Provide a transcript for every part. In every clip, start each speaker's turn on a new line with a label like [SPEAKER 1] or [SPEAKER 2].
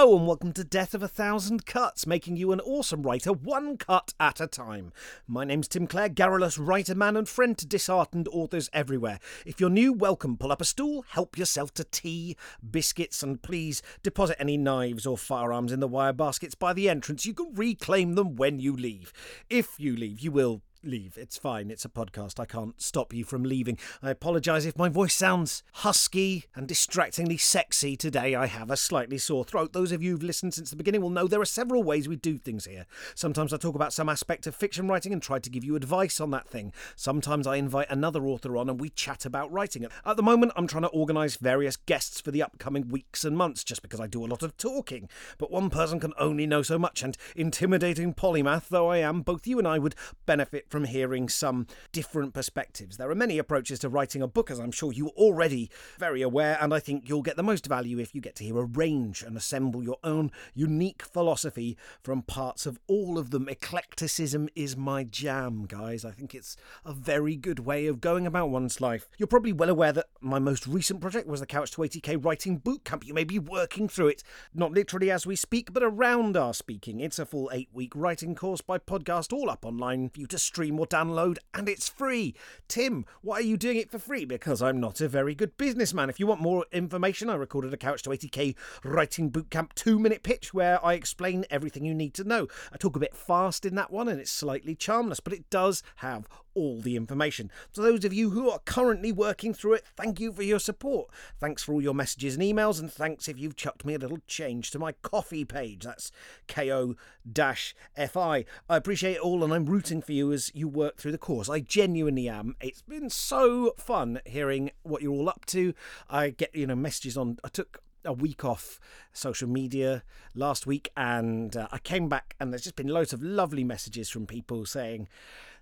[SPEAKER 1] Hello, and welcome to Death of a Thousand Cuts, making you an awesome writer one cut at a time. My name's Tim Clare, garrulous writer man and friend to disheartened authors everywhere. If you're new, welcome. Pull up a stool, help yourself to tea, biscuits, and please deposit any knives or firearms in the wire baskets by the entrance. You can reclaim them when you leave. If you leave, you will leave. It's fine. It's a podcast. I can't stop you from leaving. I apologise if my voice sounds husky and distractingly sexy today. I have a slightly sore throat. Those of you who've listened since the beginning will know there are several ways we do things here. Sometimes I talk about some aspect of fiction writing and try to give you advice on that thing. Sometimes I invite another author on and we chat about writing. At the moment, I'm trying to organise various guests for the upcoming weeks and months just because I do a lot of talking. But one person can only know so much, and intimidating polymath though I am, both you and I would benefit from hearing some different perspectives. There are many approaches to writing a book, as I'm sure you're already very aware, and I think you'll get the most value if you get to hear a range and assemble your own unique philosophy from parts of all of them. Eclecticism is my jam, guys. I think it's a very good way of going about one's life. You're probably well aware that my most recent project was the Couch to 80k Writing Bootcamp. You may be working through it, not literally as we speak, but around our speaking. It's a full eight week writing course by podcast, all up online for you to stream or download, and it's free. Tim, why are you doing it for free? Because I'm not a very good businessman. If you want more information, I recorded a Couch to 80k Writing Bootcamp two minute pitch where I explain everything you need to know. I talk a bit fast in that one, and it's slightly charmless, but it does have all the information. So, those of you who are currently working through it, thank you for your support. Thanks for all your messages and emails, and thanks if you've chucked me a little change to my Ko-fi page. That's ko fi. I appreciate it all, and I'm rooting for you as you work through the course. I genuinely am. It's been so fun hearing what you're all up to. I get, you know, messages on. I took a week off social media last week and uh, I came back and there's just been loads of lovely messages from people saying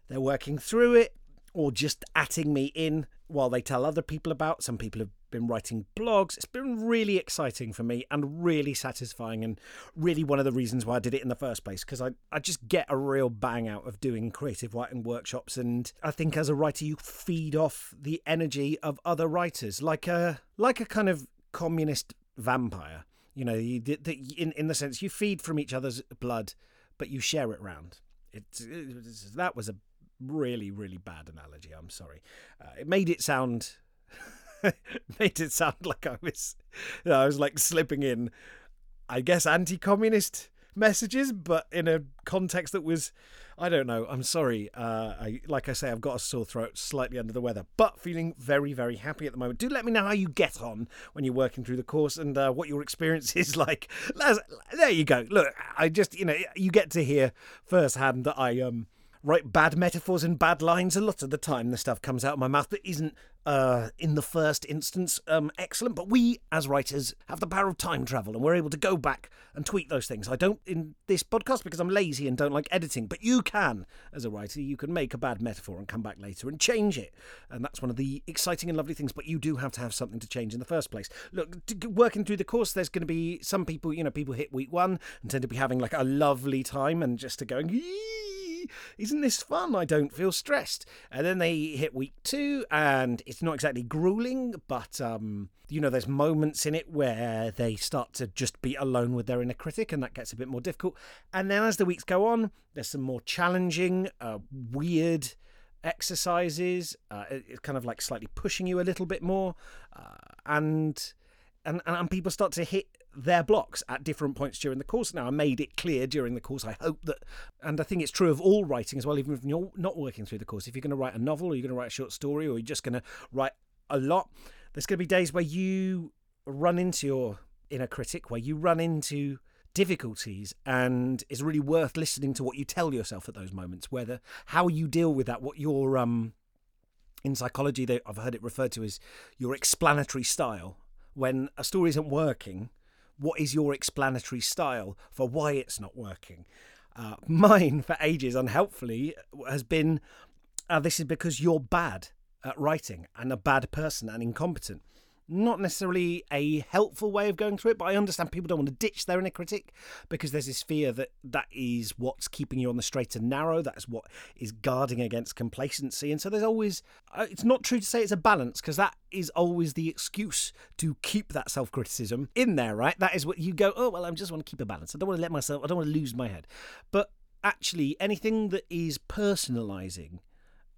[SPEAKER 1] they're working through it or just atting me in while they tell other people about. Some people have been writing blogs. It's been really exciting for me and really satisfying, and really one of the reasons why I did it in the first place because I, I just get a real bang out of doing creative writing workshops. And I think as a writer, you feed off the energy of other writers, like a like a kind of communist vampire. You know, you, in in the sense you feed from each other's blood, but you share it round. It's, it's that was a really really bad analogy. I'm sorry. Uh, it made it sound made it sound like I was I was like slipping in, I guess, anti-communist messages, but in a context that was, I don't know. I'm sorry. Uh, I, like I say, I've got a sore throat, slightly under the weather, but feeling very, very happy at the moment. Do let me know how you get on when you're working through the course and uh, what your experience is like. There you go. Look, I just, you know, you get to hear firsthand that I um write bad metaphors and bad lines a lot of the time. The stuff comes out of my mouth that isn't, uh, in the first instance, um, excellent. But we, as writers, have the power of time travel and we're able to go back and tweak those things. I don't in this podcast because I'm lazy and don't like editing, but you can, as a writer, you can make a bad metaphor and come back later and change it. And that's one of the exciting and lovely things. But you do have to have something to change in the first place. Look, working through the course, there's going to be some people, you know, people hit week one and tend to be having like a lovely time and just to going, isn't this fun? I don't feel stressed. And then they hit week two, and it's not exactly grueling, but um, you know, there's moments in it where they start to just be alone with their inner critic, and that gets a bit more difficult. And then as the weeks go on, there's some more challenging, uh, weird exercises. Uh, it's kind of like slightly pushing you a little bit more, uh, and and and people start to hit their blocks at different points during the course. Now, I made it clear during the course. I hope that, and I think it's true of all writing as well, even if you're not working through the course. If you're going to write a novel, or you're going to write a short story, or you're just going to write a lot, there's going to be days where you run into your inner critic, where you run into difficulties and it's really worth listening to what you tell yourself at those moments whether how you deal with that what your um in psychology they, i've heard it referred to as your explanatory style when a story isn't working what is your explanatory style for why it's not working? Uh, mine, for ages, unhelpfully, has been uh, this is because you're bad at writing and a bad person and incompetent. Not necessarily a helpful way of going through it, but I understand people don't want to ditch their inner critic because there's this fear that that is what's keeping you on the straight and narrow. That's what is guarding against complacency. And so there's always, uh, it's not true to say it's a balance because that is always the excuse to keep that self criticism in there, right? That is what you go, oh, well, I just want to keep a balance. I don't want to let myself, I don't want to lose my head. But actually, anything that is personalizing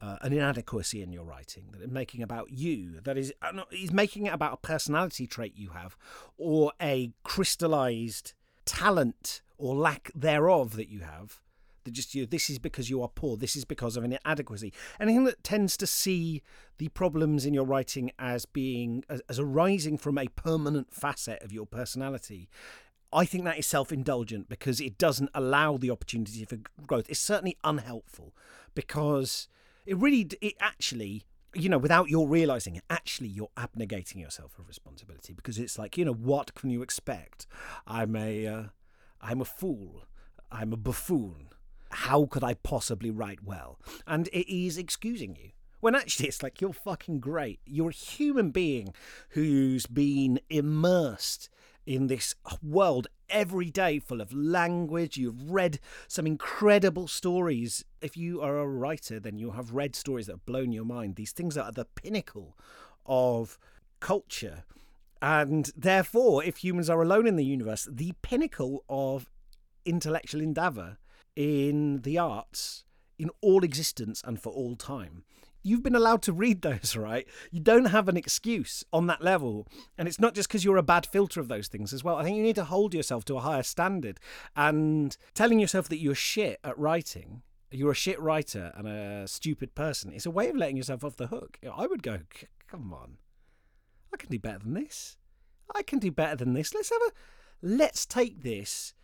[SPEAKER 1] uh, an inadequacy in your writing, that is making about you, that is, uh, is making it about a personality trait you have, or a crystallized talent or lack thereof that you have. That just you, this is because you are poor. This is because of an inadequacy. Anything that tends to see the problems in your writing as being as, as arising from a permanent facet of your personality I think that is self indulgent because it doesn't allow the opportunity for growth. It's certainly unhelpful because it really, it actually, you know, without your realizing it, actually you're abnegating yourself of responsibility because it's like, you know, what can you expect? I'm a, uh, I'm a fool. I'm a buffoon. How could I possibly write well? And it is excusing you. When actually it's like you're fucking great. You're a human being who's been immersed in this world every day full of language. You've read some incredible stories. If you are a writer, then you have read stories that have blown your mind. These things are the pinnacle of culture. And therefore, if humans are alone in the universe, the pinnacle of intellectual endeavour in the arts, in all existence and for all time you've been allowed to read those, right? You don't have an excuse on that level. And it's not just because you're a bad filter of those things as well. I think you need to hold yourself to a higher standard and telling yourself that you're shit at writing. You're a shit writer and a stupid person. It's a way of letting yourself off the hook. I would go, come on. I can do better than this. I can do better than this. Let's have a let's take this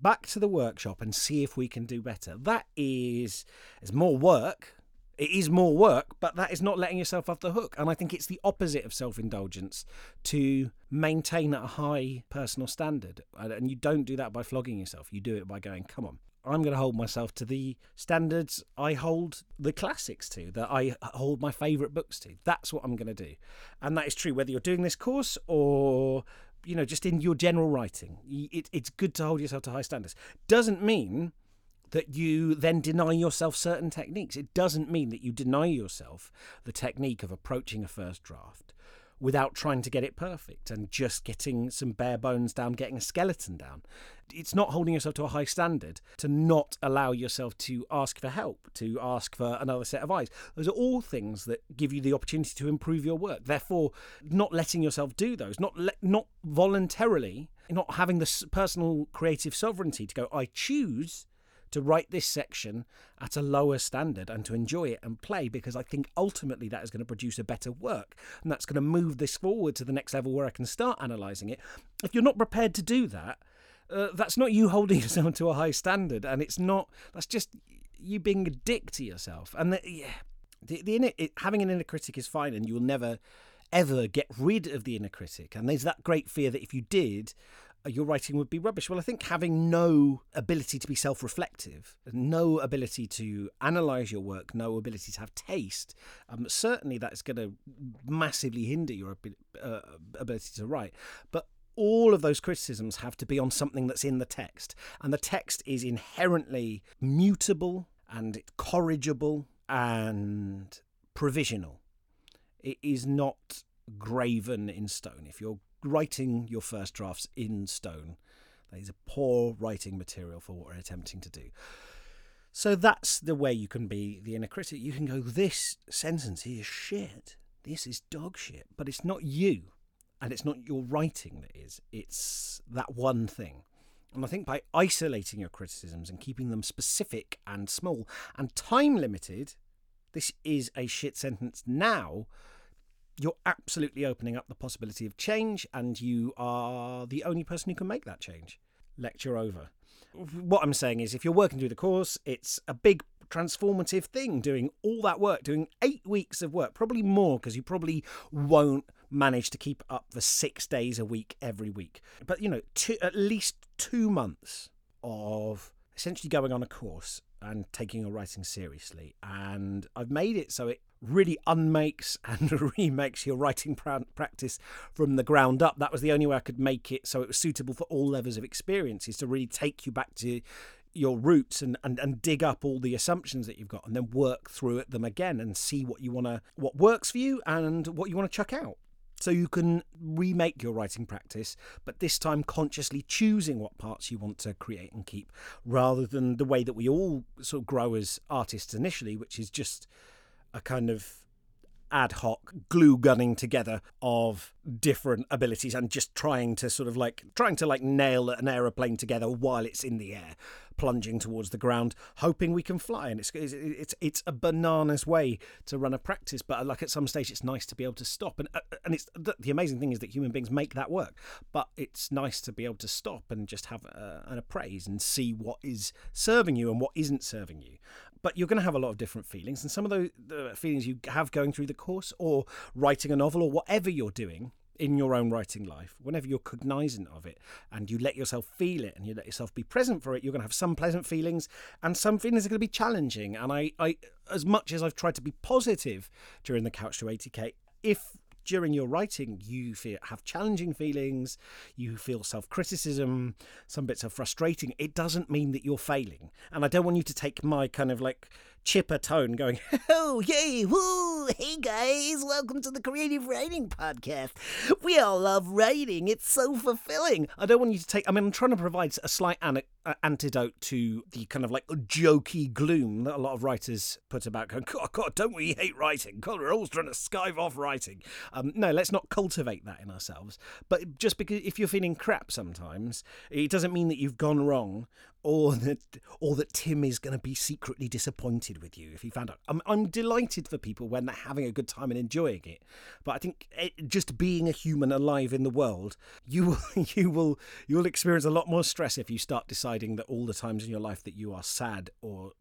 [SPEAKER 1] back to the workshop and see if we can do better. That is it's more work it is more work, but that is not letting yourself off the hook. And I think it's the opposite of self indulgence to maintain a high personal standard. And you don't do that by flogging yourself. You do it by going, come on, I'm going to hold myself to the standards I hold the classics to, that I hold my favourite books to. That's what I'm going to do. And that is true whether you're doing this course or, you know, just in your general writing. It, it's good to hold yourself to high standards. Doesn't mean that you then deny yourself certain techniques. It doesn't mean that you deny yourself the technique of approaching a first draft without trying to get it perfect and just getting some bare bones down, getting a skeleton down. It's not holding yourself to a high standard to not allow yourself to ask for help, to ask for another set of eyes. Those are all things that give you the opportunity to improve your work. Therefore, not letting yourself do those, not le- not voluntarily, not having the personal creative sovereignty to go, I choose to write this section at a lower standard and to enjoy it and play because I think ultimately that is going to produce a better work and that's going to move this forward to the next level where I can start analysing it. If you're not prepared to do that, uh, that's not you holding yourself to a high standard and it's not, that's just you being a dick to yourself. And the, yeah, the, the inner, it, having an inner critic is fine and you'll never ever get rid of the inner critic. And there's that great fear that if you did, your writing would be rubbish. Well, I think having no ability to be self reflective, no ability to analyse your work, no ability to have taste, um, certainly that's going to massively hinder your uh, ability to write. But all of those criticisms have to be on something that's in the text. And the text is inherently mutable and corrigible and provisional. It is not graven in stone. If you're writing your first drafts in stone. That is a poor writing material for what we're attempting to do. So that's the way you can be the inner critic. You can go, this sentence is shit. This is dog shit. But it's not you. And it's not your writing that is. It's that one thing. And I think by isolating your criticisms and keeping them specific and small and time limited, this is a shit sentence now you're absolutely opening up the possibility of change, and you are the only person who can make that change. Lecture over. What I'm saying is, if you're working through the course, it's a big transformative thing doing all that work, doing eight weeks of work, probably more because you probably won't manage to keep up the six days a week every week. But, you know, two, at least two months of essentially going on a course and taking your writing seriously. And I've made it so it really unmakes and remakes your writing practice from the ground up. That was the only way I could make it so it was suitable for all levels of experience, is to really take you back to your roots and, and, and dig up all the assumptions that you've got and then work through at them again and see what you want to what works for you and what you want to chuck out so you can remake your writing practice, but this time consciously choosing what parts you want to create and keep, rather than the way that we all sort of grow as artists initially, which is just a kind of ad hoc glue gunning together of different abilities and just trying to sort of like trying to like nail an aeroplane together while it's in the air plunging towards the ground hoping we can fly. And it's it's it's, a bananas way to run a practice but like at some stage it's nice to be able to stop. And uh, and it's the, amazing thing is that human beings make that work but it's nice to be able to stop and just have a, an appraise and see what is serving you and what isn't serving you but you're going to have a lot of different feelings and some of those the feelings you have going through the course or writing a novel or whatever you're doing in your own writing life whenever you're cognizant of it and you let yourself feel it and you let yourself be present for it you're going to have some pleasant feelings and some feelings are going to be challenging. And i i as much as i've tried to be positive during the couch to 80k if during your writing you feel, have challenging feelings, you feel self criticism, some bits are frustrating, it doesn't mean that you're failing. And I don't want you to take my kind of like chipper tone going, oh, yay, woo, hey guys, welcome to the Creative Writing Podcast. We all love writing, it's so fulfilling. I don't want you to take, I mean, I'm trying to provide a slight an- antidote to the kind of like jokey gloom that a lot of writers put about going, God, God don't we hate writing? God, we're always trying to skive off writing. Um, no, let's not cultivate that in ourselves. But just because if you're feeling crap sometimes, it doesn't mean that you've gone wrong or that or that Tim is going to be secretly disappointed with you if he found out. I'm, I'm delighted for people when they're having a good time and enjoying it, but I think it, just being a human alive in the world, you will you will you will experience a lot more stress if you start deciding that all the times in your life that you are sad or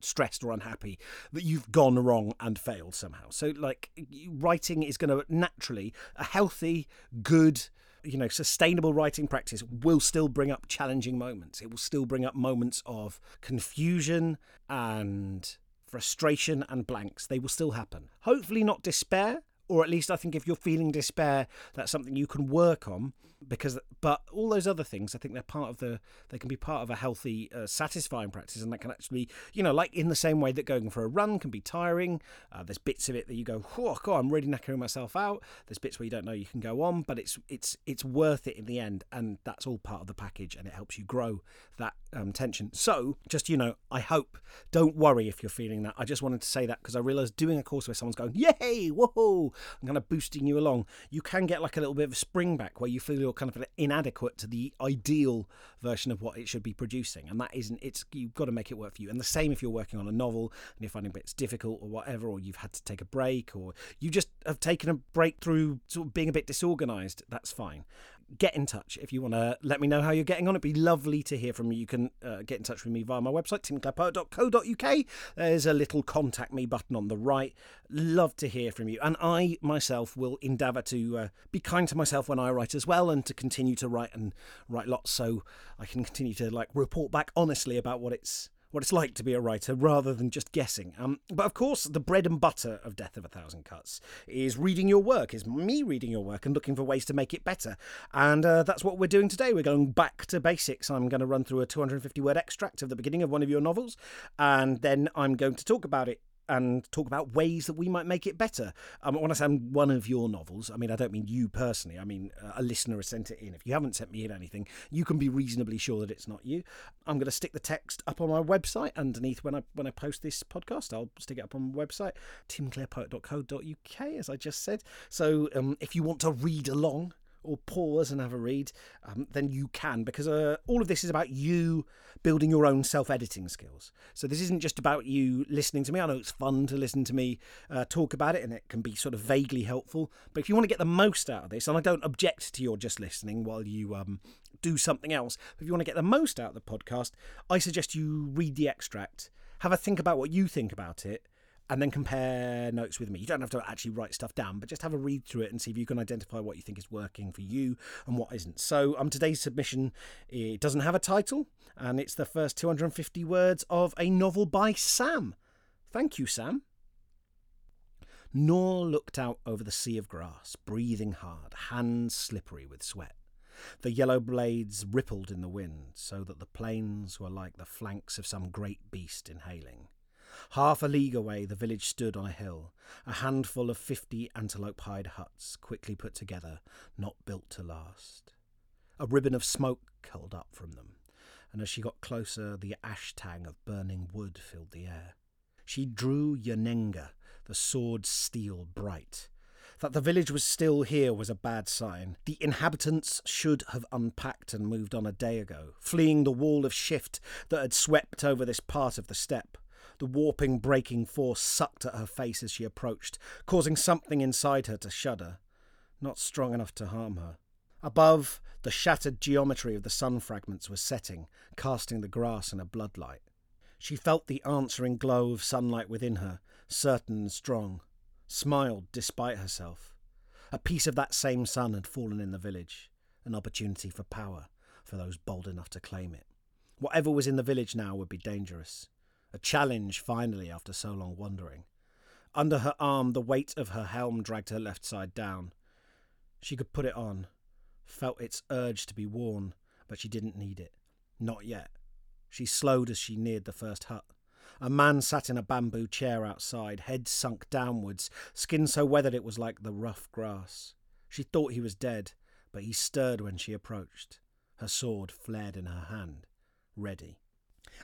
[SPEAKER 1] stressed or unhappy that you've gone wrong and failed somehow. So like writing is going to naturally a healthy, good you know, sustainable writing practice will still bring up challenging moments. It will still bring up moments of confusion and frustration and blanks. They will still happen. Hopefully, not despair, or at least I think if you're feeling despair, that's something you can work on because but all those other things i think they're part of the they can be part of a healthy uh, satisfying practice and that can actually you know like in the same way that going for a run can be tiring uh, there's bits of it that you go oh god i'm really knackering myself out. There's bits where you don't know you can go on but it's it's it's worth it in the end and that's all part of the package and it helps you grow that um, tension. So just you know i hope don't worry if you're feeling that. I just wanted to say that because i realized doing a course where someone's going yay whoa i'm kind of boosting you along you can get like a little bit of a spring back where you feel you're kind of inadequate to the ideal version of what it should be producing. And that isn't it's you've got to make it work for you. And the same if you're working on a novel and you're finding bits difficult or whatever or you've had to take a break or you just have taken a break through sort of being a bit disorganized that's fine get in touch if you want to let me know how you're getting on. It'd be lovely to hear from you. You can uh, get in touch with me via my website, timclarepoet.co.uk. There's a little contact me button on the right. Love to hear from you. And I myself will endeavour to uh, be kind to myself when I write as well and to continue to write and write lots so I can continue to like report back honestly about what it's what it's like to be a writer rather than just guessing. Um, but of course, the bread and butter of Death of a Thousand Cuts is reading your work, is me reading your work and looking for ways to make it better. And uh, that's what we're doing today. We're going back to basics. I'm going to run through a 250 word extract of the beginning of one of your novels, and then I'm going to talk about it and talk about ways that we might make it better. Um, when I say one of your novels, I mean I don't mean you personally. I mean uh, a listener has sent it in. If you haven't sent me in anything, you can be reasonably sure that it's not you. I'm going to stick the text up on my website underneath when I when I post this podcast. I'll stick it up on my website, timclarepoet.co.uk, as I just said. So um, if you want to read along or pause and have a read, um, then you can, because uh, all of this is about you building your own self editing skills. So this isn't just about you listening to me. I know it's fun to listen to me uh, talk about it and it can be sort of vaguely helpful. But if you want to get the most out of this, and I don't object to your just listening while you um, do something else, if you want to get the most out of the podcast, I suggest you read the extract, have a think about what you think about it and then compare notes with me. You don't have to actually write stuff down, but just have a read through it and see if you can identify what you think is working for you and what isn't. So, um, today's submission it doesn't have a title, and it's the first 250 words of a novel by Sam. Thank you, Sam. Noor looked out over the sea of grass, breathing hard, hands slippery with sweat. The yellow blades rippled in the wind, so that the plains were like the flanks of some great beast inhaling. Half a league away, the village stood on a hill, a handful of fifty antelope hide huts, quickly put together, not built to last. A ribbon of smoke curled up from them, and as she got closer, the ash tang of burning wood filled the air. She drew Yanenga, the sword's steel bright, that the village was still here was a bad sign. The inhabitants should have unpacked and moved on a day ago, fleeing the wall of shift that had swept over this part of the steppe. The warping, breaking force sucked at her face as she approached, causing something inside her to shudder. Not strong enough to harm her. Above, the shattered geometry of the sun fragments was setting, casting the grass in a bloodlight. She felt the answering glow of sunlight within her, certain and strong smiled despite herself. A piece of that same sun had fallen in the village, an opportunity for power for those bold enough to claim it. Whatever was in the village now would be dangerous. A challenge, finally, after so long wandering. Under her arm, the weight of her helm dragged her left side down. She could put it on, felt its urge to be worn, but she didn't need it. Not yet. She slowed as she neared the first hut. A man sat in a bamboo chair outside, head sunk downwards, skin so weathered it was like the rough grass. She thought he was dead, but he stirred when she approached. Her sword flared in her hand, ready.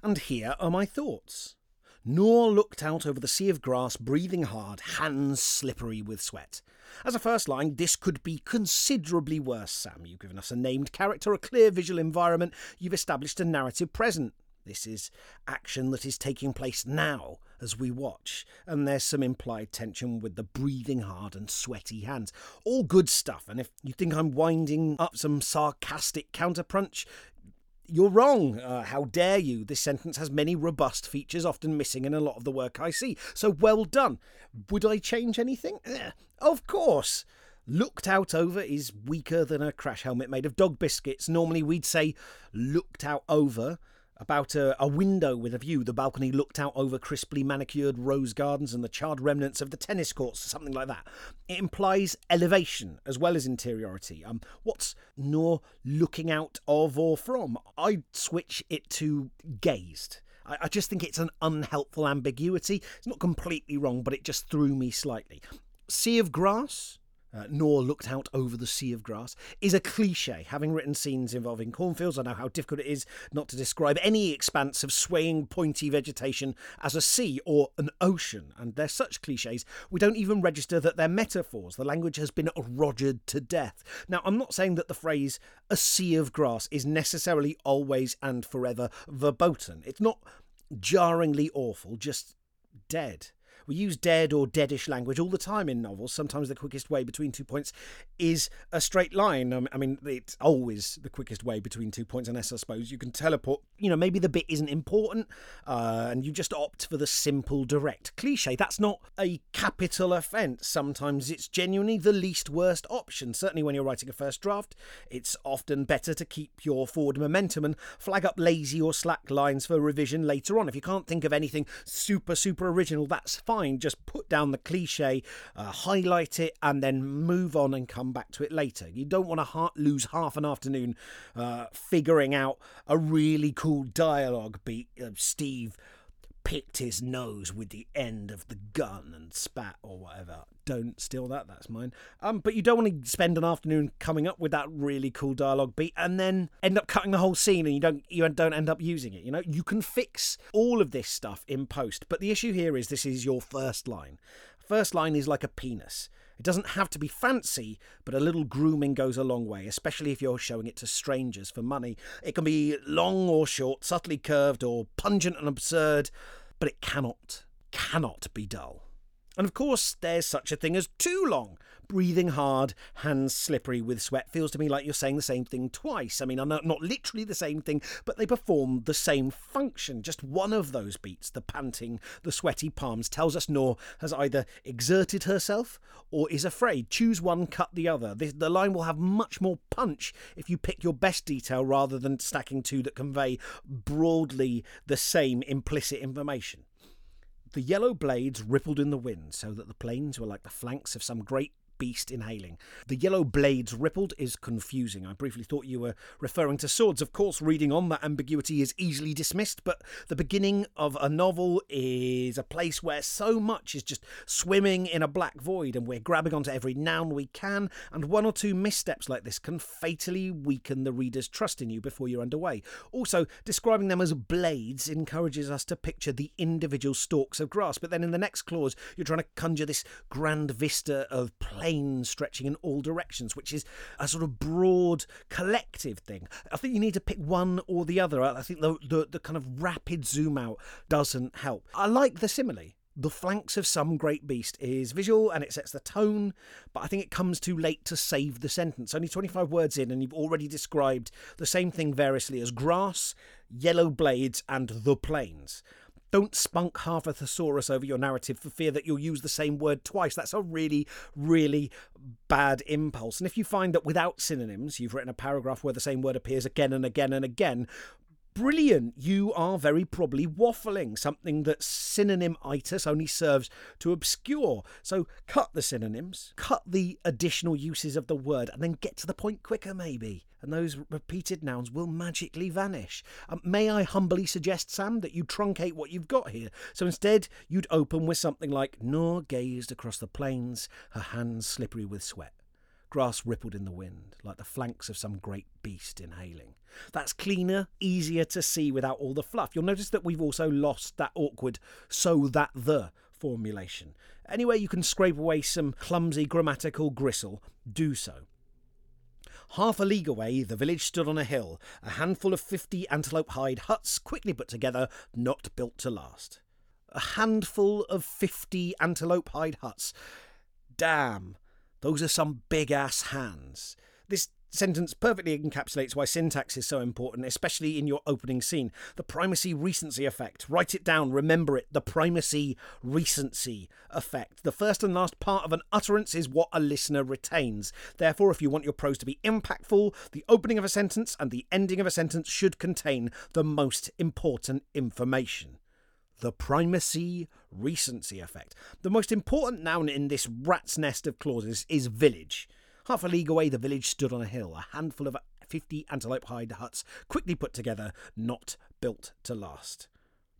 [SPEAKER 1] And here are my thoughts. Noor looked out over the sea of grass, breathing hard, hands slippery with sweat. As a first line, this could be considerably worse, Sam. You've given us a named character, a clear visual environment, you've established a narrative present. This is action that is taking place now as we watch, and there's some implied tension with the breathing hard and sweaty hands. All good stuff, and if you think I'm winding up some sarcastic counterpunch, you're wrong. Uh, how dare you? This sentence has many robust features, often missing in a lot of the work I see. So well done. Would I change anything? Eh, of course. Looked out over is weaker than a crash helmet made of dog biscuits. Normally we'd say looked out over about a, a, window with a view. The balcony looked out over crisply manicured rose gardens and the charred remnants of the tennis courts, something like that. It implies elevation as well as interiority. Um, what's Noor looking out of or from? I'd switch it to gazed. I, I just think it's an unhelpful ambiguity. It's not completely wrong, but it just threw me slightly. Sea of grass? Uh, Noor looked out over the sea of grass, is a cliche. Having written scenes involving cornfields, I know how difficult it is not to describe any expanse of swaying, pointy vegetation as a sea or an ocean. And they're such cliches, we don't even register that they're metaphors. The language has been rogered to death. Now, I'm not saying that the phrase a sea of grass is necessarily always and forever verboten. It's not jarringly awful, just dead. We use dead or deadish language all the time in novels. Sometimes the quickest way between two points is a straight line. Um, I mean, it's always the quickest way between two points, unless I suppose you can teleport. You know, maybe the bit isn't important uh, and you just opt for the simple, direct cliche. That's not a capital offence. Sometimes it's genuinely the least worst option. Certainly when you're writing a first draft, it's often better to keep your forward momentum and flag up lazy or slack lines for revision later on. If you can't think of anything super, super original, that's fine fine. Just put down the cliche, uh, highlight it, and then move on and come back to it later. You don't want to ha- lose half an afternoon uh, figuring out a really cool dialogue beat. Steve picked his nose with the end of the gun and spat or whatever. Don't steal that, that's mine. Um, but you don't want to spend an afternoon coming up with that really cool dialogue beat and then end up cutting the whole scene and you don't you don't end up using it. You know, you can fix all of this stuff in post. But the issue here is this is your first line. First line is like a penis. It doesn't have to be fancy, but a little grooming goes a long way, especially if you're showing it to strangers for money. It can be long or short, subtly curved or pungent and absurd, but it cannot, cannot be dull. And of course, there's such a thing as too long. Breathing hard, hands slippery with sweat feels to me like you're saying the same thing twice. I mean, not literally the same thing, but they perform the same function. Just one of those beats, the panting, the sweaty palms, tells us Noor has either exerted herself or is afraid. Choose one, cut the other. The, the line will have much more punch if you pick your best detail rather than stacking two that convey broadly the same implicit information The yellow blades rippled in the wind so that the plains were like the flanks of some great beast inhaling. The yellow blades rippled is confusing. I briefly thought you were referring to swords. Of course, reading on that ambiguity is easily dismissed, but the beginning of a novel is a place where so much is just swimming in a black void and we're grabbing onto every noun we can, and one or two missteps like this can fatally weaken the reader's trust in you before you're underway. Also, describing them as blades encourages us to picture the individual stalks of grass, but then in the next clause, you're trying to conjure this grand vista of play stretching in all directions, which is a sort of broad collective thing. I think you need to pick one or the other. I think the, the, the kind of rapid zoom out doesn't help. I like the simile the flanks of some great beast is visual and it sets the tone, but I think it comes too late to save the sentence. Only 25 words in, and you've already described the same thing variously as grass, yellow blades, and the plains. Don't spunk half a thesaurus over your narrative for fear that you'll use the same word twice. That's a really, really bad impulse. And if you find that without synonyms, you've written a paragraph where the same word appears again and again and again, brilliant. You are very probably waffling, something that synonymitis only serves to obscure. So cut the synonyms, cut the additional uses of the word, and then get to the point quicker, maybe. And those repeated nouns will magically vanish. Um, may I humbly suggest, Sam, that you truncate what you've got here? So instead, you'd open with something like Noor gazed across the plains, her hands slippery with sweat. Grass rippled in the wind, like the flanks of some great beast inhaling. That's cleaner, easier to see without all the fluff. You'll notice that we've also lost that awkward so that the formulation. Anyway, you can scrape away some clumsy grammatical gristle, do so. Half a league away, the village stood on a hill, a handful of fifty antelope hide huts quickly put together, not built to last. A handful of fifty antelope hide huts. Damn, those are some big ass hands. This sentence perfectly encapsulates why syntax is so important, especially in your opening scene. The primacy recency effect. Write it down, remember it. The primacy recency effect. The first and last part of an utterance is what a listener retains. Therefore, if you want your prose to be impactful, the opening of a sentence and the ending of a sentence should contain the most important information the primacy recency effect. The most important noun in this rat's nest of clauses is village. Half a league away, the village stood on a hill, a handful of 50 antelope hide huts, quickly put together, not built to last.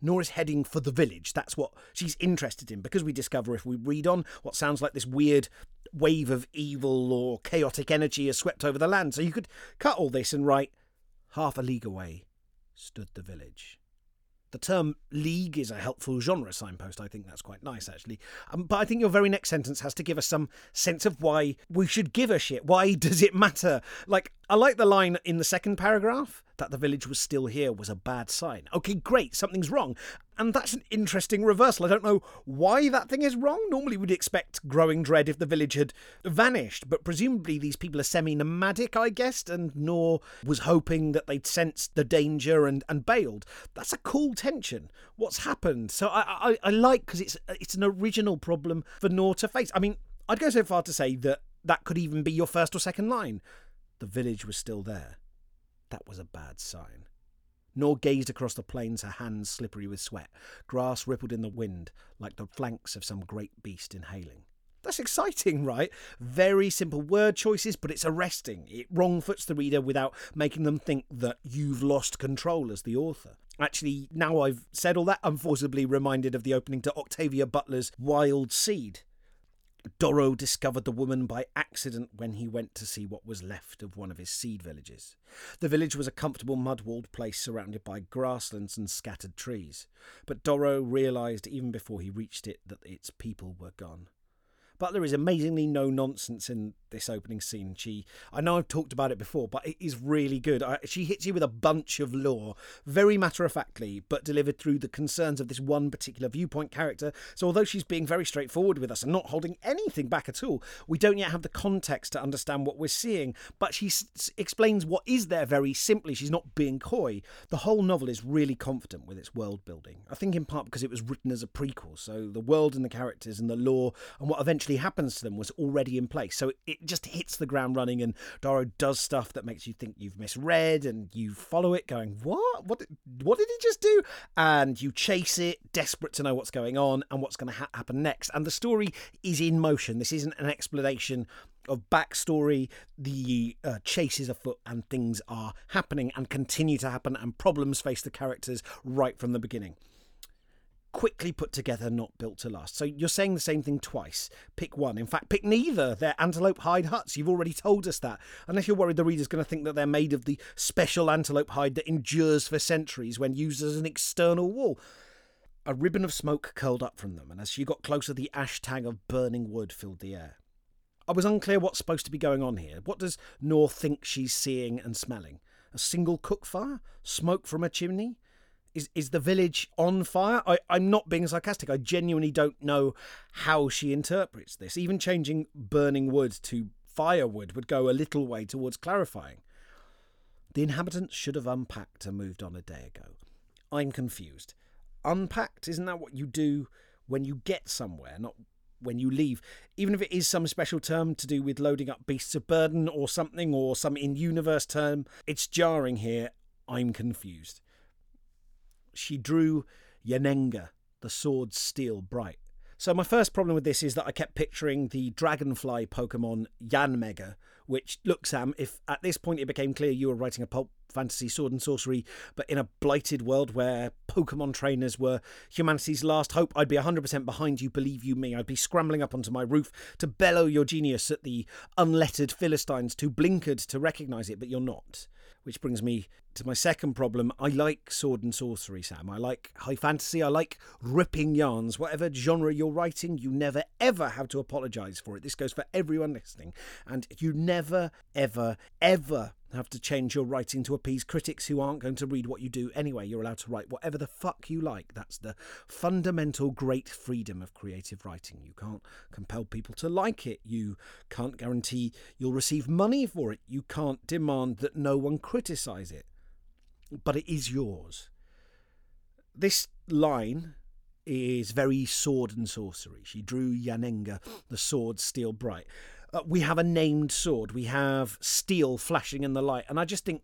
[SPEAKER 1] Nora's heading for the village. That's what she's interested in because we discover if we read on what sounds like this weird wave of evil or chaotic energy has swept over the land. So you could cut all this and write half a league away stood the village. The term league is a helpful genre signpost. I think that's quite nice, actually. Um, but I think your very next sentence has to give us some sense of why we should give a shit. Why does it matter? Like, I like the line in the second paragraph that the village was still here was a bad sign. Okay, great, something's wrong. And that's an interesting reversal. I don't know why that thing is wrong. Normally, we'd expect growing dread if the village had vanished, but presumably these people are semi nomadic, I guessed, and Noor was hoping that they'd sensed the danger and, and bailed. That's a cool tension. What's happened? So I, I, I like because it's, it's an original problem for Noor to face. I mean, I'd go so far to say that that could even be your first or second line. The village was still there. That was a bad sign. Noor gazed across the plains, her hands slippery with sweat. Grass rippled in the wind like the flanks of some great beast inhaling. That's exciting, right? Very simple word choices, but it's arresting. It wrongfoots the reader without making them think that you've lost control as the author. Actually, now I've said all that, I'm forcibly reminded of the opening to Octavia Butler's Wild Seed, Doro discovered the woman by accident when he went to see what was left of one of his seed villages. The village was a comfortable mud walled place surrounded by grasslands and scattered trees, but Doro realised even before he reached it that its people were gone. Butler is amazingly no nonsense in this opening scene. She, I know I've talked about it before, but it is really good. I, she hits you with a bunch of lore, very matter of factly, but delivered through the concerns of this one particular viewpoint character. So although she's being very straightforward with us and not holding anything back at all, we don't yet have the context to understand what we're seeing. But she s- explains what is there very simply. She's not being coy. The whole novel is really confident with its world building. I think in part because it was written as a prequel, so the world and the characters and the lore and what eventually happens to them was already in place. So it it just hits the ground running, and Doro does stuff that makes you think you've misread, and you follow it, going, "What? What? What did he just do?" And you chase it, desperate to know what's going on and what's going to ha- happen next. And the story is in motion. This isn't an explanation of backstory. The uh, chase is afoot, and things are happening and continue to happen, and problems face the characters right from the beginning quickly put together, not built to last. So you're saying the same thing twice. Pick one. In fact, pick neither. They're antelope hide huts. You've already told us that. Unless you're worried the reader's going to think that they're made of the special antelope hide that endures for centuries when used as an external wall. A ribbon of smoke curled up from them, and as she got closer, the ash tang of burning wood filled the air. I was unclear what's supposed to be going on here. What does Noor think she's seeing and smelling? A single cook fire? Smoke from a chimney? Is is the village on fire? I, I'm not being sarcastic. I genuinely don't know how she interprets this. Even changing burning wood to firewood would go a little way towards clarifying. The inhabitants should have unpacked and moved on a day ago. I'm confused. Unpacked, isn't that what you do when you get somewhere, not when you leave? Even if it is some special term to do with loading up beasts of burden or something, or some in universe term, it's jarring here. I'm confused she drew Yanenga, the sword's steel bright. So my first problem with this is that I kept picturing the dragonfly Pokemon Yanmega, which look Sam, if at this point it became clear you were writing a pulp fantasy sword and sorcery, but in a blighted world where Pokemon trainers were humanity's last hope, I'd be 100% behind you, believe you me. I'd be scrambling up onto my roof to bellow your genius at the unlettered Philistines too blinkered to recognise it, but you're not. Which brings me to my second problem. I like sword and sorcery, Sam. I like high fantasy. I like ripping yarns. Whatever genre you're writing, you never ever have to apologise for it. This goes for everyone listening. And you never, ever, ever have to change your writing to appease critics who aren't going to read what you do anyway. You're allowed to write whatever the fuck you like. That's the fundamental great freedom of creative writing. You can't compel people to like it. You can't guarantee you'll receive money for it. You can't demand that no one criticise it. But it is yours. This line is very sword and sorcery. She drew Yanenga, the sword steel bright uh, we have a named sword, we have steel flashing in the light. And I just think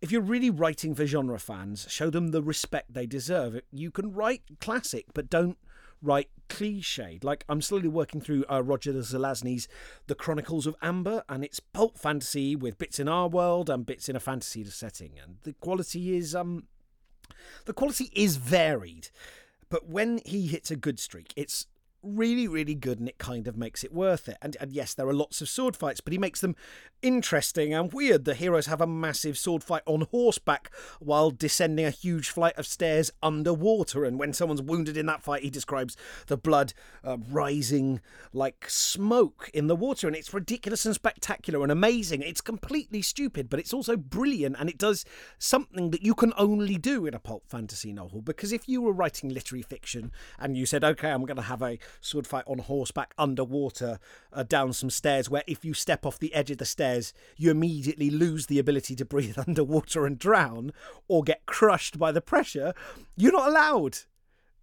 [SPEAKER 1] if you're really writing for genre fans, show them the respect they deserve. You can write classic, but don't write cliched. Like I'm slowly working through uh, Roger Zelazny's The Chronicles of Amber, and it's pulp fantasy with bits in our world and bits in a fantasy setting, and the quality is um, the quality is varied. But when he hits a good streak, it's really, really good and it kind of makes it worth it. And, and yes, there are lots of sword fights, but he makes them interesting and weird. The heroes have a massive sword fight on horseback while descending a huge flight of stairs underwater. And when someone's wounded in that fight, he describes the blood uh, rising like smoke in the water. And it's ridiculous and spectacular and amazing. It's completely stupid, but it's also brilliant and it does something that you can only do in a pulp fantasy novel. Because if you were writing literary fiction and you said, okay, I'm going to have a sword fight on horseback underwater uh, down some stairs where if you step off the edge of the stairs, you immediately lose the ability to breathe underwater and drown or get crushed by the pressure. You're not allowed.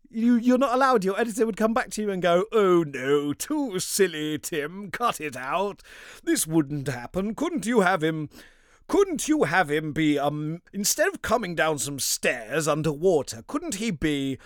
[SPEAKER 1] You, you're not allowed. Your editor would come back to you and go, Oh no, too silly, Tim. Cut it out. This wouldn't happen. Couldn't you have him? Couldn't you have him be, um, instead of coming down some stairs underwater, couldn't he be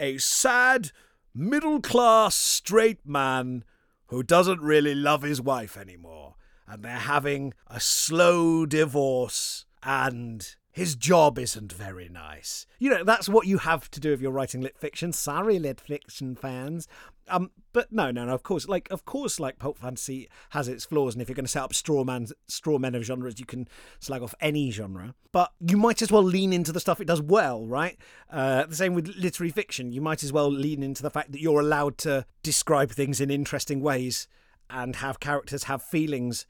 [SPEAKER 1] a sad, middle class straight man who doesn't really love his wife anymore. And they're having a slow divorce, and his job isn't very nice. You know, that's what you have to do if you're writing lit fiction. Sorry, lit fiction fans. Um, but no, no, no. Of course, like of course, like pulp fantasy has its flaws, and if you're going to set up straw man, straw men of genres, you can slag off any genre. But you might as well lean into the stuff it does well, right? Uh, the same with literary fiction. You might as well lean into the fact that you're allowed to describe things in interesting ways and have characters have feelings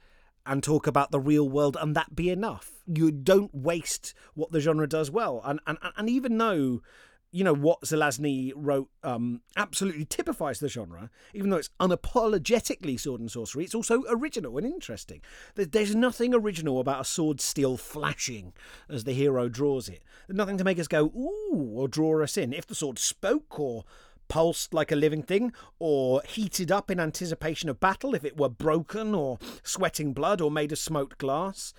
[SPEAKER 1] and talk about the real world, and that be enough. You don't waste what the genre does well, and and and even though you know what Zelazny wrote um, absolutely typifies the genre, even though it's unapologetically sword and sorcery. It's also original and interesting. There's nothing original about a sword steel flashing as the hero draws it. Nothing to make us go ooh or draw us in. If the sword spoke or pulsed like a living thing, or heated up in anticipation of battle if it were broken, or sweating blood, or made of smoked glass.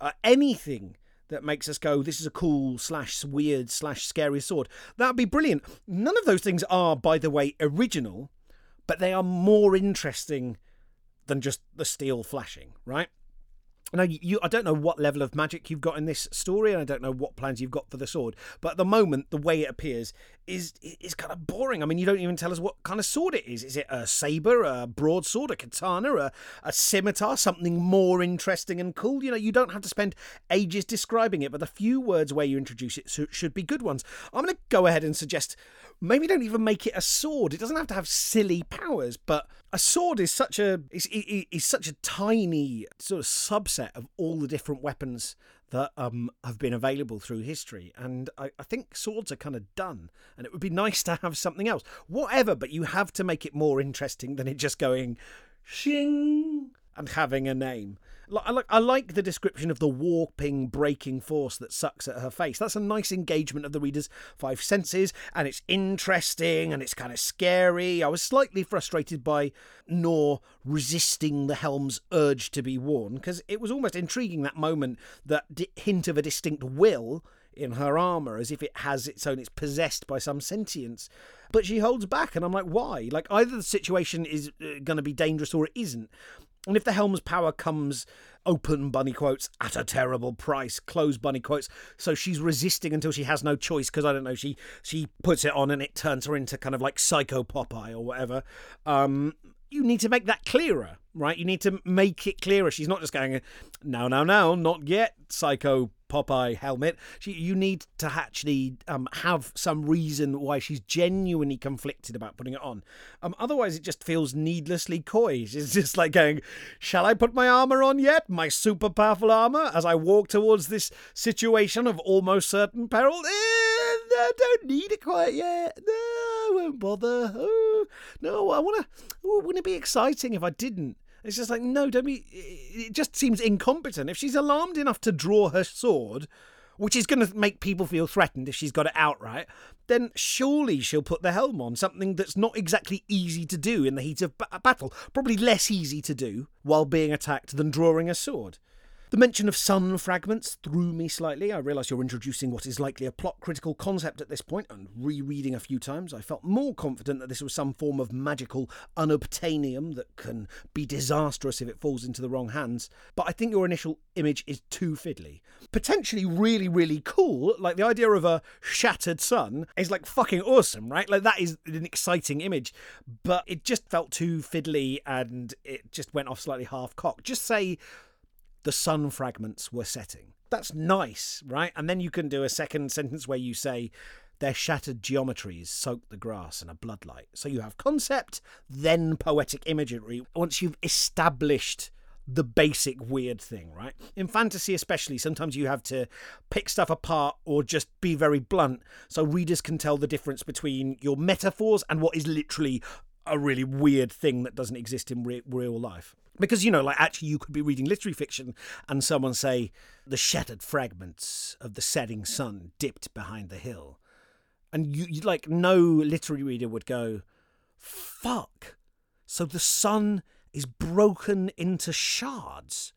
[SPEAKER 1] Uh, anything that makes us go, this is a cool slash weird slash scary sword. That would be brilliant. None of those things are, by the way, original, but they are more interesting than just the steel flashing, right? Now, you, I don't know what level of magic you've got in this story, and I don't know what plans you've got for the sword. But at the moment, the way it appears is is kind of boring. I mean, you don't even tell us what kind of sword it is. Is it a saber, a broadsword, a katana, a, a scimitar, something more interesting and cool? You know, you don't have to spend ages describing it, but the few words where you introduce it should be good ones. I'm going to go ahead and suggest maybe don't even make it a sword. It doesn't have to have silly powers, but a sword is such a is, is such a tiny sort of subset of all the different weapons that um, have been available through history. And I, I think swords are kind of done, and it would be nice to have something else. Whatever, but you have to make it more interesting than it just going shing and having a name. I like I like the description of the warping, breaking force that sucks at her face. That's a nice engagement of the reader's five senses, and it's interesting and it's kind of scary. I was slightly frustrated by Noor resisting the helm's urge to be worn because it was almost intriguing that moment, that hint of a distinct will in her armor as if it has its own it's possessed by some sentience but she holds back and i'm like why like either the situation is uh, going to be dangerous or it isn't and if the helm's power comes open bunny quotes at a terrible price close bunny quotes. So she's resisting until she has no choice because i don't know she she puts it on and it turns her into kind of like psycho popeye or whatever. Um you need to make that clearer right? You need to make it clearer. She's not just going no no no not yet psycho Popeye helmet. She, you need to actually um, have some reason why she's genuinely conflicted about putting it on. Um, otherwise, it just feels needlessly coy. It's just like going, "Shall I put my armor on yet? My super powerful armor?" As I walk towards this situation of almost certain peril. Eh, I don't need it quite yet. No, I won't bother. Oh, no, I want to. Wouldn't it be exciting if I didn't? It's just like, no, don't be. It just seems incompetent. If she's alarmed enough to draw her sword, which is going to make people feel threatened if she's got it outright, then surely she'll put the helm on, something that's not exactly easy to do in the heat of battle. Probably less easy to do while being attacked than drawing a sword. The mention of sun fragments threw me slightly. I realise you're introducing what is likely a plot critical concept at this point, and rereading a few times, I felt more confident that this was some form of magical unobtainium that can be disastrous if it falls into the wrong hands. But I think your initial image is too fiddly. Potentially really, really cool, like the idea of a shattered sun is like fucking awesome, right? Like that is an exciting image, but it just felt too fiddly and it just went off slightly half cocked. Just say the sun fragments were setting. That's nice, right? And then you can do a second sentence where you say, their shattered geometries soak the grass in a bloodlight. So you have concept, then poetic imagery. Once you've established the basic weird thing, right? In fantasy, especially, sometimes you have to pick stuff apart or just be very blunt so readers can tell the difference between your metaphors and what is literally a really weird thing that doesn't exist in re- real life. Because, you know, like actually you could be reading literary fiction and someone say, the shattered fragments of the setting sun dipped behind the hill. And you, you like, no literary reader would go, fuck. So the sun is broken into shards.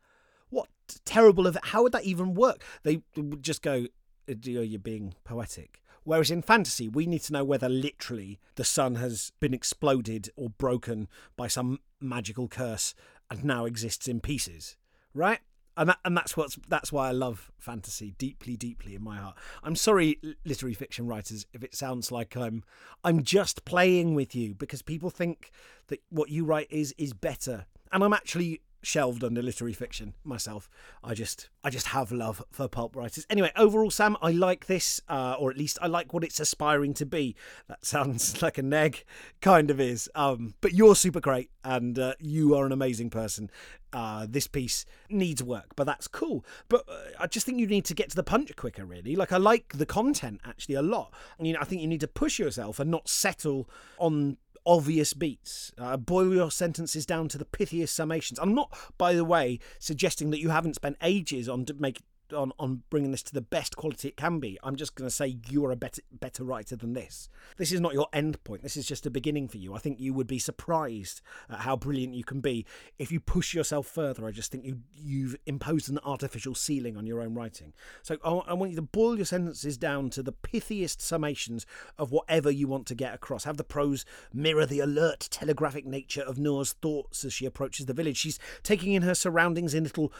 [SPEAKER 1] What terrible of. How would that even work? They would just go, you're being poetic. Whereas in fantasy, we need to know whether literally the sun has been exploded or broken by some magical curse and now exists in pieces, right? And that, and that's what's that's why I love fantasy deeply, deeply in my heart. I'm sorry, literary fiction writers, if it sounds like I'm I'm just playing with you because people think that what you write is is better, and I'm actually shelved under literary fiction myself. I just I just have love for pulp writers. Anyway, overall, Sam, I like this, uh, or at least I like what it's aspiring to be. That sounds like a neg, kind of is. Um, but you're super great, and uh, you are an amazing person. Uh, this piece needs work, but that's cool. But uh, I just think you need to get to the punch quicker, really. Like I like the content actually a lot. I mean, I think you need to push yourself and not settle on obvious beats. Uh, boil your sentences down to the pithiest summations. I'm not, by the way, suggesting that you haven't spent ages on to make on, on bringing this to the best quality it can be. I'm just going to say you're a better better writer than this. This is not your end point. This is just a beginning for you. I think you would be surprised at how brilliant you can be if you push yourself further. I just think you you've imposed an artificial ceiling on your own writing. So I, I want you to boil your sentences down to the pithiest summations of whatever you want to get across. Have the prose mirror the alert, telegraphic nature of Noor's thoughts as she approaches the village. She's taking in her surroundings in little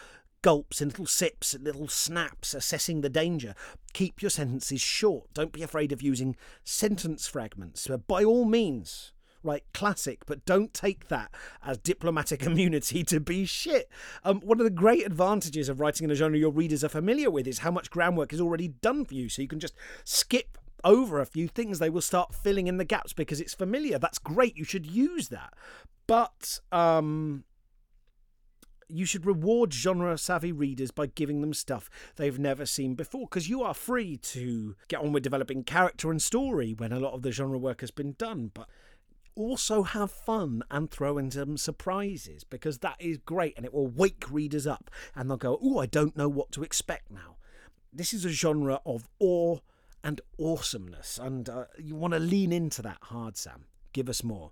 [SPEAKER 1] gulps, in little sips, and little snaps, assessing the danger. Keep your sentences short. Don't be afraid of using sentence fragments. By all means, right? Classic, but don't take that as diplomatic immunity to be shit. Um, one of the great advantages of writing in a genre your readers are familiar with is how much groundwork is already done for you, so you can just skip over a few things. They will start filling in the gaps because it's familiar. That's great. You should use that, but um, you should reward genre savvy readers by giving them stuff they've never seen before because you are free to get on with developing character and story when a lot of the genre work has been done but also have fun and throw in some surprises because that is great and it will wake readers up and they'll go oh i don't know what to expect now. This is a genre of awe and awesomeness and uh, you want to lean into that hard sam. Give us more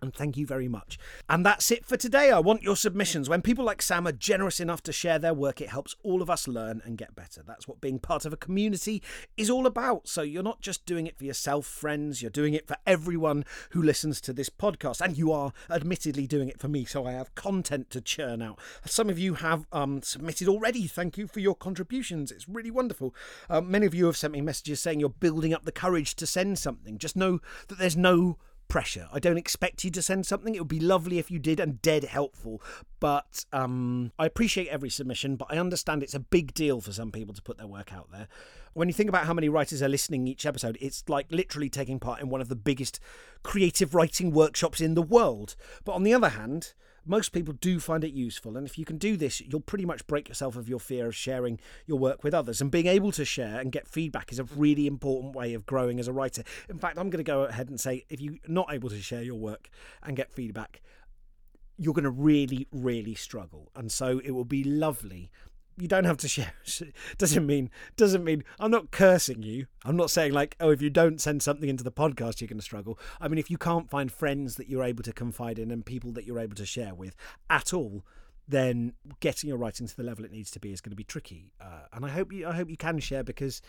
[SPEAKER 1] and thank you very much. And that's it for today. I want your submissions. When people like Sam are generous enough to share their work, it helps all of us learn and get better. That's what being part of a community is all about. So you're not just doing it for yourself, friends, you're doing it for everyone who listens to this podcast. And you are admittedly doing it for me, so I have content to churn out. Some of you have um, submitted already. Thank you for your contributions. It's really wonderful. Um, many of you have sent me messages saying you're building up the courage to send something. Just know that there's no pressure. I don't expect you to send something. It would be lovely if you did and dead helpful. But um, I appreciate every submission, but I understand it's a big deal for some people to put their work out there. When you think about how many writers are listening each episode, it's like literally taking part in one of the biggest creative writing workshops in the world. But on the other hand, most people do find it useful. And if you can do this, you'll pretty much break yourself of your fear of sharing your work with others. And being able to share and get feedback is a really important way of growing as a writer. In fact, I'm going to go ahead and say if you're not able to share your work and get feedback, you're going to really, really struggle. And so it will be lovely you don't have to share. Doesn't mean doesn't mean i'm not cursing you. I'm not saying like oh if you don't send something into the podcast you're going to struggle. I mean if you can't find friends that you're able to confide in and people that you're able to share with at all then getting your writing to the level it needs to be is going to be tricky. Uh, and i hope you i hope you can share because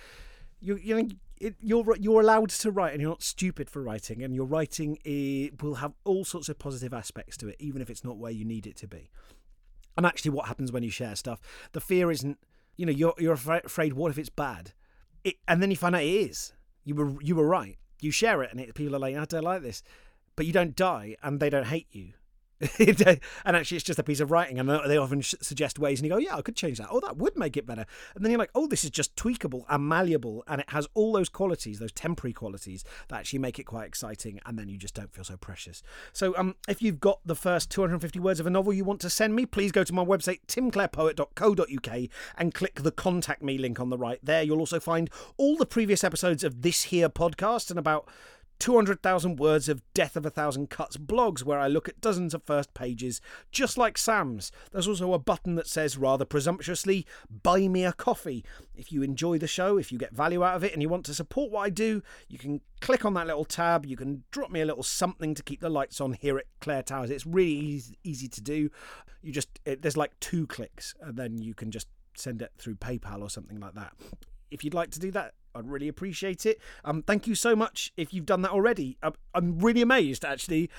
[SPEAKER 1] you you know it, you're you're allowed to write and you're not stupid for writing and your writing is, will have all sorts of positive aspects to it even if it's not where you need it to be and actually, what happens when you share stuff? The fear isn't, you know, you're you're afraid. What if it's bad? It, and then you find out it is. You were you were right. You share it, and it, people are like, I don't like this, but you don't die, and they don't hate you. and actually, it's just a piece of writing, and they often suggest ways, and you go, "Yeah, I could change that. Oh, that would make it better." And then you're like, "Oh, this is just tweakable and malleable, and it has all those qualities, those temporary qualities that actually make it quite exciting." And then you just don't feel so precious. So, um, if you've got the first 250 words of a novel you want to send me, please go to my website timclarepoet.co.uk and click the contact me link on the right. There, you'll also find all the previous episodes of this here podcast and about 200,000 words of Death of a Thousand Cuts blogs where I look at dozens of first pages, just like Sam's. There's also a button that says, rather presumptuously, Buy Me a Coffee. If you enjoy the show, if you get value out of it, and you want to support what I do, you can click on that little tab. You can drop me a little something to keep the lights on here at Clare Towers. It's really easy, to do. You just, it, there's like two clicks, and then you can just send it through PayPal or something like that. If you'd like to do that, I'd really appreciate it. Um, thank you so much if you've done that already. I'm, I'm really amazed, actually.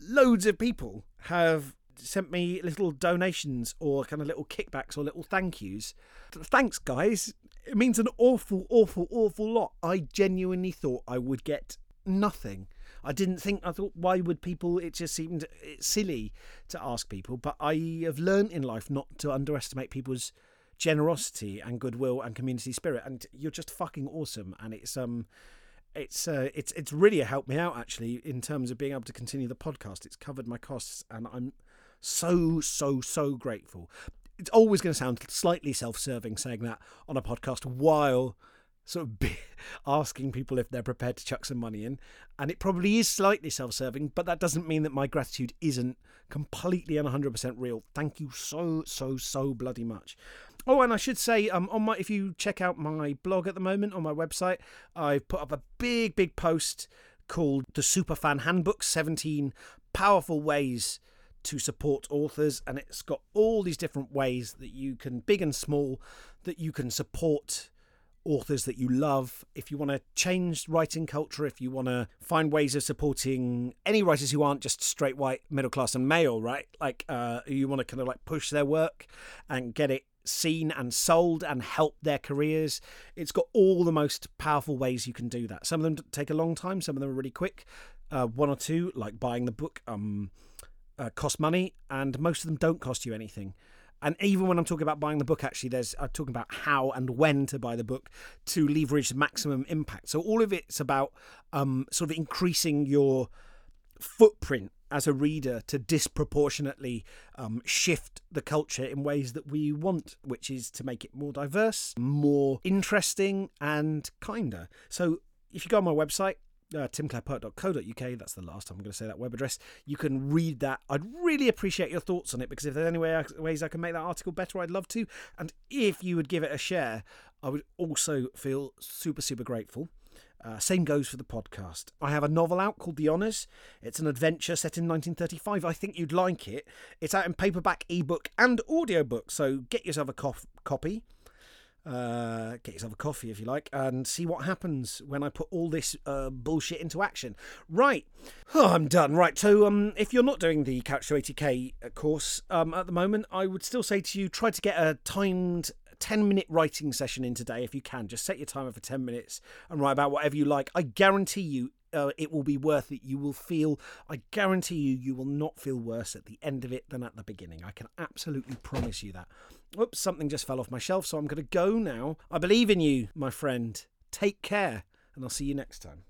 [SPEAKER 1] Loads of people have sent me little donations or kind of little kickbacks or little thank yous. Thanks, guys. It means an awful, awful, awful lot. I genuinely thought I would get nothing. I didn't think, I thought, why would people, it just seemed silly to ask people. But I have learned in life not to underestimate people's generosity and goodwill and community spirit and you're just fucking awesome. And it's um it's uh, it's it's really helped me out actually in terms of being able to continue the podcast. It's covered my costs and i'm so so so grateful. It's always going to sound slightly self-serving saying that on a podcast while sort of asking people if they're prepared to chuck some money in. And it probably is slightly self serving, but that doesn't mean that my gratitude isn't completely and 100% real. Thank you so, so, so bloody much. Oh, and I should say, um, on my if you check out my blog at the moment on my website, I've put up a big, big post called the Superfan Handbook 17 Powerful Ways to Support Authors. And it's got all these different ways that you can, big and small, that you can support authors that you love. If you want to change writing culture, if you want to find ways of supporting any writers who aren't just straight white, middle class, and male, right? Like, uh, you want to kind of like push their work and get it seen and sold and help their careers. It's got all the most powerful ways you can do that. Some of them take a long time, some of them are really quick. Uh, one or two, like buying the book, um, uh, cost money, and most of them don't cost you anything. And even when I'm talking about buying the book, actually, there's I'm talking about how and when to buy the book to leverage maximum impact. So all of it's about um, sort of increasing your footprint as a reader to disproportionately um, shift the culture in ways that we want, which is to make it more diverse, more interesting, and kinder. So if you go on my website, uh, timclarepoet.co.uk. That's the last time I'm going to say that web address. You can read that. I'd really appreciate your thoughts on it because if there's any way, ways I can make that article better, I'd love to. And if you would give it a share, I would also feel super, super grateful. Uh, same goes for the podcast. I have a novel out called The Honours. It's an adventure set in 1935. I think you'd like it. It's out in paperback, ebook, and audiobook. So get yourself a cof- copy. Uh, get yourself a coffee if you like, and see what happens when I put all this uh, bullshit into action. Right, oh, I'm done. Right, so um, if you're not doing the Couch to 80k course um, at the moment, I would still say to you try to get a timed 10 minute writing session in today if you can. Just set your timer for 10 minutes and write about whatever you like. I guarantee you uh, it will be worth it. You will feel, I guarantee you, you will not feel worse at the end of it than at the beginning. I can absolutely promise you that. Oops, something just fell off my shelf, so I'm going to go now. I believe in you, my friend. Take care, and I'll see you next time.